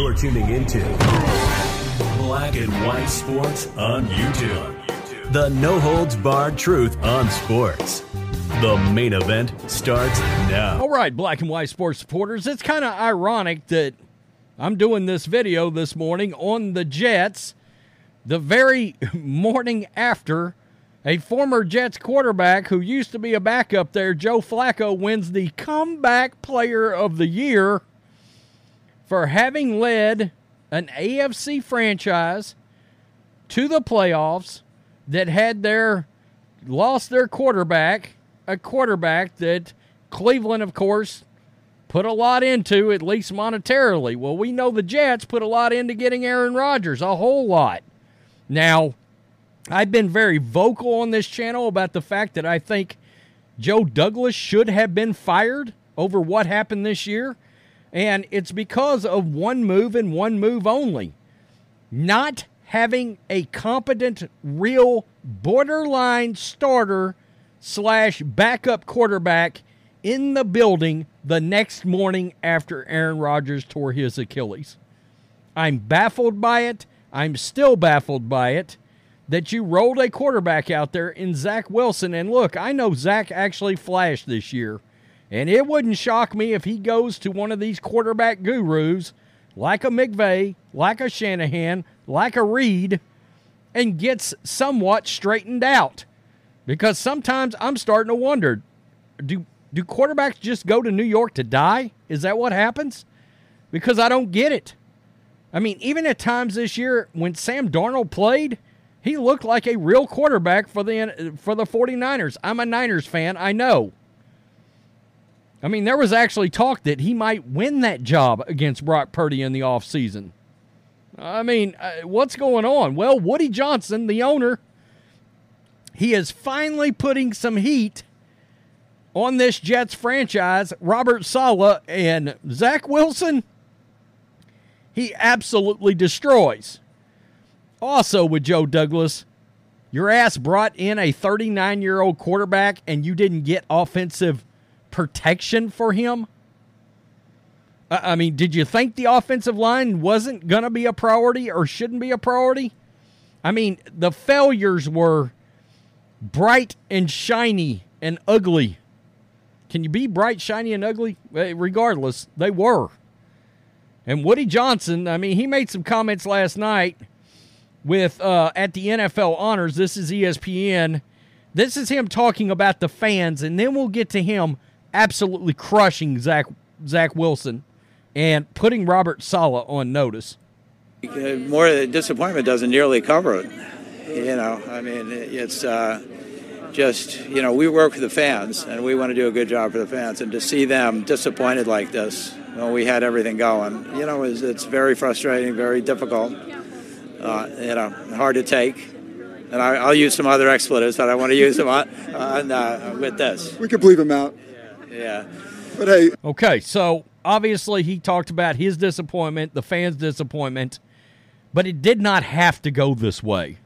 You're tuning into Black and White Sports on YouTube. The no holds barred truth on sports. The main event starts now. All right, Black and White Sports supporters, it's kind of ironic that I'm doing this video this morning on the Jets the very morning after a former Jets quarterback who used to be a backup there, Joe Flacco, wins the Comeback Player of the Year for having led an AFC franchise to the playoffs that had their lost their quarterback, a quarterback that Cleveland, of course, put a lot into, at least monetarily. Well, we know the Jets put a lot into getting Aaron Rodgers, a whole lot. Now, I've been very vocal on this channel about the fact that I think Joe Douglas should have been fired over what happened this year. And it's because of one move and one move only. Not having a competent, real borderline starter slash backup quarterback in the building the next morning after Aaron Rodgers tore his Achilles. I'm baffled by it. I'm still baffled by it that you rolled a quarterback out there in Zach Wilson. And look, I know Zach actually flashed this year. And it wouldn't shock me if he goes to one of these quarterback gurus like a McVay, like a Shanahan, like a Reid, and gets somewhat straightened out. Because sometimes I'm starting to wonder do, do quarterbacks just go to New York to die? Is that what happens? Because I don't get it. I mean, even at times this year when Sam Darnold played, he looked like a real quarterback for the for the 49ers. I'm a Niners fan, I know. I mean, there was actually talk that he might win that job against Brock Purdy in the offseason. I mean, uh, what's going on? Well, Woody Johnson, the owner, he is finally putting some heat on this Jets franchise. Robert Saleh and Zach Wilson, he absolutely destroys. Also, with Joe Douglas, your ass brought in a 39 year old quarterback and you didn't get offensive protection for him? I mean, did you think the offensive line wasn't going to be a priority or shouldn't be a priority? I mean, the failures were bright and shiny and ugly. Can you be bright, shiny, and ugly? Regardless, they were. And Woody Johnson, I mean, he made some comments last night with uh, at the NFL honors. This is ESPN. This is him talking about the fans, and then we'll get to him absolutely crushing Zach Zach Wilson and putting Robert Saleh on notice. More disappointment doesn't nearly cover it. You know, I mean, it's uh, just you know we work for the fans and we want to do a good job for the fans, and to see them disappointed like this when we had everything going, you know, is it's very frustrating, very difficult. Uh, you know, hard to take. And I, will use some other expletives, that I want to use them on, on uh, with this. We could bleep them out. Yeah. But hey. Okay, so obviously he talked about his disappointment, the fans' disappointment, but it did not have to go this way.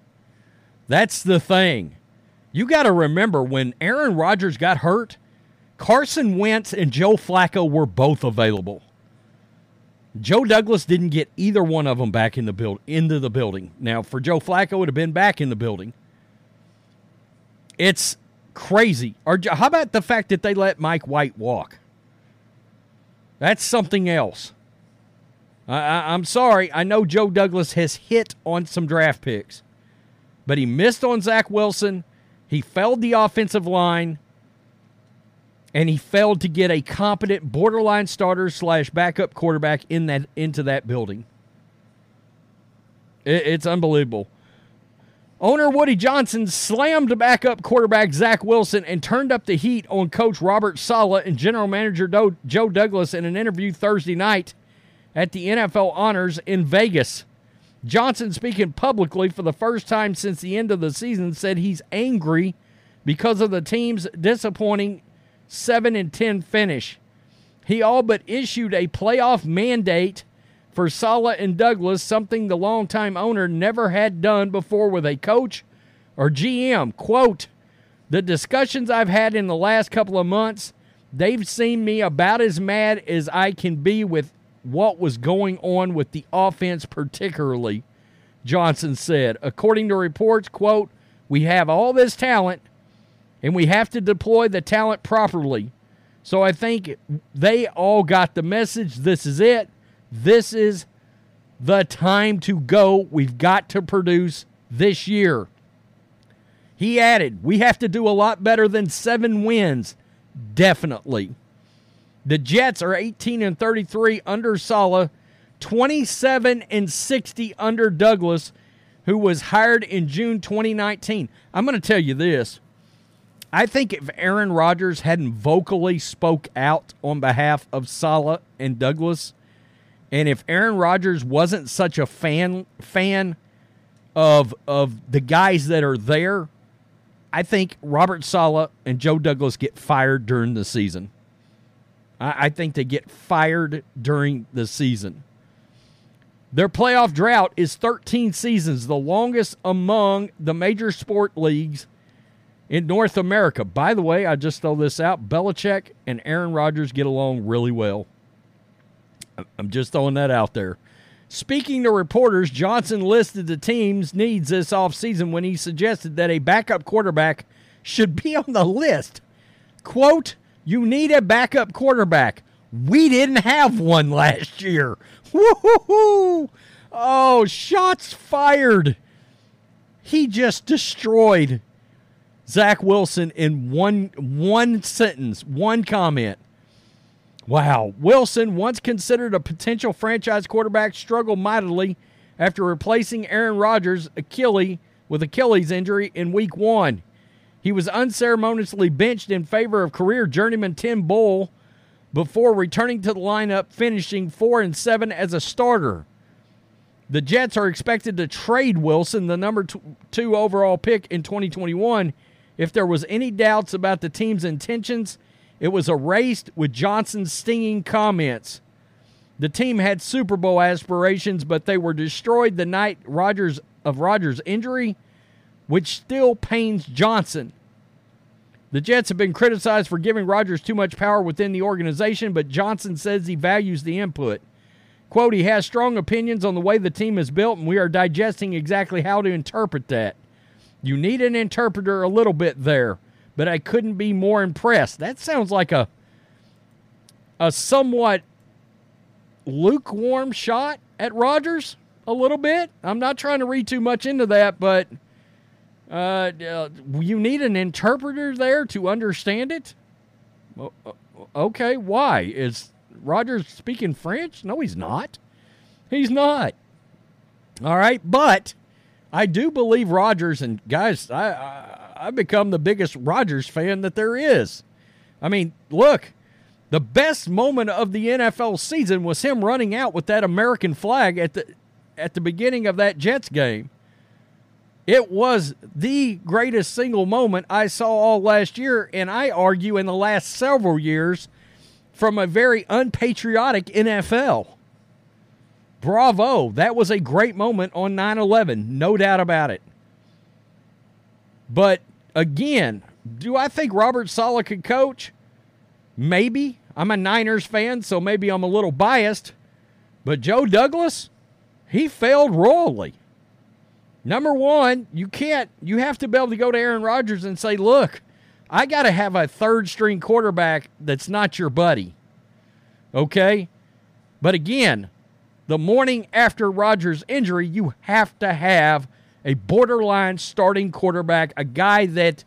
That's the thing. You got to remember when Aaron Rodgers got hurt, Carson Wentz and Joe Flacco were both available. Joe Douglas didn't get either one of them back in the build into the building. Now, for Joe Flacco, it would have been back in the building. It's crazy. Or how about the fact that they let Mike White walk? That's something else. I, am sorry. I know Joe Douglas has hit on some draft picks, but he missed on Zach Wilson. He failed the offensive line, and he failed to get a competent borderline starter slash backup quarterback in that into that building. It, it's unbelievable. Owner Woody Johnson slammed backup quarterback Zach Wilson and turned up the heat on coach Robert Saleh and general manager Joe Douglas in an interview Thursday night at the NFL Honors in Vegas. Johnson, speaking publicly for the first time since the end of the season, said he's angry because of the team's disappointing 7 and 10 finish. He all but issued a playoff mandate for Saleh and Douglas, something the longtime owner never had done before with a coach or GM. Quote, the discussions I've had in the last couple of months, they've seen me about as mad as I can be with what was going on with the offense, particularly. Johnson said, according to reports, quote, we have all this talent and we have to deploy the talent properly. So I think they all got the message. This is it. This is the time to go. We've got to produce this year. He added, We have to do a lot better than seven wins. Definitely. The Jets are 18 and 33 under Saleh, 27 and 60 under Douglas, who was hired in June 2019. I'm going to tell you this. I think if Aaron Rodgers hadn't vocally spoke out on behalf of Saleh and Douglas, and if Aaron Rodgers wasn't such a fan fan of of the guys that are there, I think Robert Saleh and Joe Douglas get fired during the season. I, I think they get fired during the season. Their playoff drought is 13 seasons, the longest among the major sport leagues in North America. By the way, I just throw this out. Belichick and Aaron Rodgers get along really well. I'm just throwing that out there. Speaking to reporters, Johnson listed the team's needs this offseason when he suggested that a backup quarterback should be on the list. Quote, you need a backup quarterback. We didn't have one last year. Woo-hoo-hoo! Oh, shots fired. He just destroyed Zach Wilson in one one sentence, one comment. Wow. Wilson, once considered a potential franchise quarterback, struggled mightily after replacing Aaron Rodgers' Achilles with Achilles injury in week one. He was unceremoniously benched in favor of career journeyman Tim Boyle before returning to the lineup, finishing 4 and 7 as a starter. The Jets are expected to trade Wilson, the number two overall pick in 2021. If there was any doubts about the team's intentions, it was erased with Johnson's stinging comments. The team had Super Bowl aspirations, but they were destroyed the night Rodgers of Rodgers' injury, which still pains Johnson. The Jets have been criticized for giving Rodgers too much power within the organization, but Johnson says he values the input. Quote, he has strong opinions on the way the team is built, and we are digesting exactly how to interpret that. You need an interpreter a little bit there but I couldn't be more impressed. That sounds like a a somewhat lukewarm shot at Rodgers a little bit. I'm not trying to read too much into that, but uh, uh, you need an interpreter there to understand it. Okay, why is Rodgers speaking French? No, he's not. He's not. All right, but I do believe Rodgers and guys. I, I I've become the biggest Rodgers fan that there is. I mean, look, the best moment of the NFL season was him running out with that American flag at the at the beginning of that Jets game. It was the greatest single moment I saw all last year, and I argue in the last several years from a very unpatriotic NFL. Bravo. That was a great moment on 9 11, no doubt about it. But again, do I think Robert Saleh could coach? Maybe. I'm a Niners fan, so maybe I'm a little biased. But Joe Douglas, he failed royally. Number one, you can't, you have to be able to go to Aaron Rodgers and say, look, I got to have a third string quarterback that's not your buddy. Okay? But again, the morning after Rodgers' injury, you have to have a borderline starting quarterback, a guy that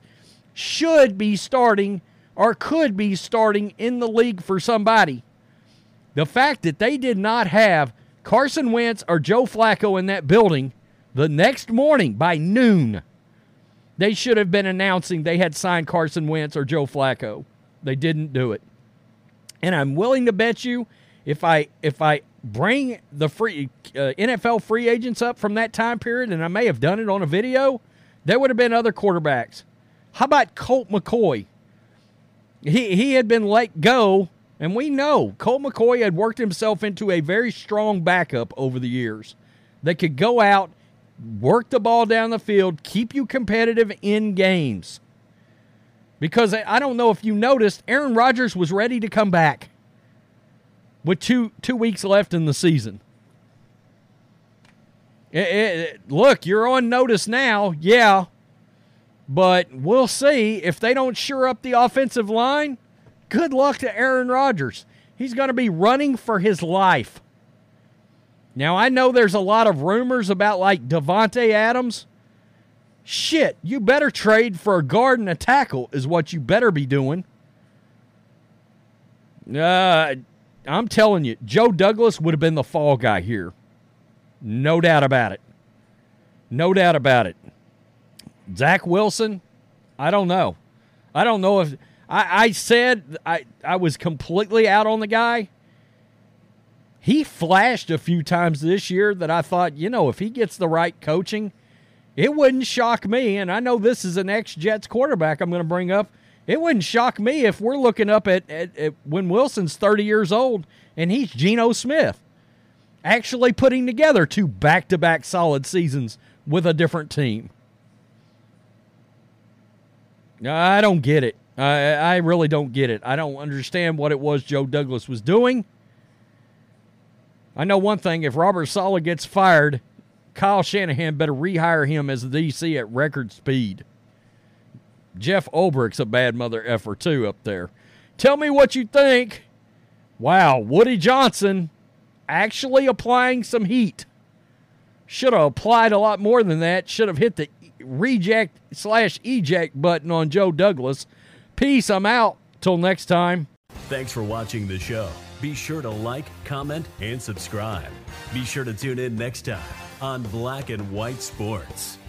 should be starting or could be starting in the league for somebody. The fact that they did not have Carson Wentz or Joe Flacco in that building the next morning by noon, they should have been announcing they had signed Carson Wentz or Joe Flacco. They didn't do it. And I'm willing to bet you if I if I bring the free uh, NFL free agents up from that time period, and I may have done it on a video, there would have been other quarterbacks. How about Colt McCoy? He he had been let go, and we know Colt McCoy had worked himself into a very strong backup over the years that could go out, work the ball down the field, keep you competitive in games. Because I don't know if you noticed, Aaron Rodgers was ready to come back. With two two weeks left in the season. It, it, look, you're on notice now, yeah, but we'll see if they don't sure up the offensive line. Good luck to Aaron Rodgers. He's going to be running for his life. Now I know there's a lot of rumors about like Davante Adams. Shit, you better trade for a guard and a tackle is what you better be doing. Uh, I'm telling you, Joe Douglas would have been the fall guy here. No doubt about it. No doubt about it. Zach Wilson, I don't know. I don't know if I, I said I, I was completely out on the guy. He flashed a few times this year that I thought, you know, if he gets the right coaching, it wouldn't shock me. And I know this is an ex Jets quarterback I'm going to bring up. It wouldn't shock me if we're looking up at, at, at when Wilson's 30 years old and he's Geno Smith actually putting together two back to back solid seasons with a different team. I don't get it. I, I really don't get it. I don't understand what it was Joe Douglas was doing. I know one thing if Robert Saleh gets fired, Kyle Shanahan better rehire him as the DC at record speed. Jeff Ulbrich's a bad mother effer, too, up there. Tell me what you think. Wow, Woody Johnson actually applying some heat. Should have applied a lot more than that. Should have hit the reject slash eject button on Joe Douglas. Peace. I'm out. Till next time. Thanks for watching the show. Be sure to like, comment, and subscribe. Be sure to tune in next time on Black and White Sports.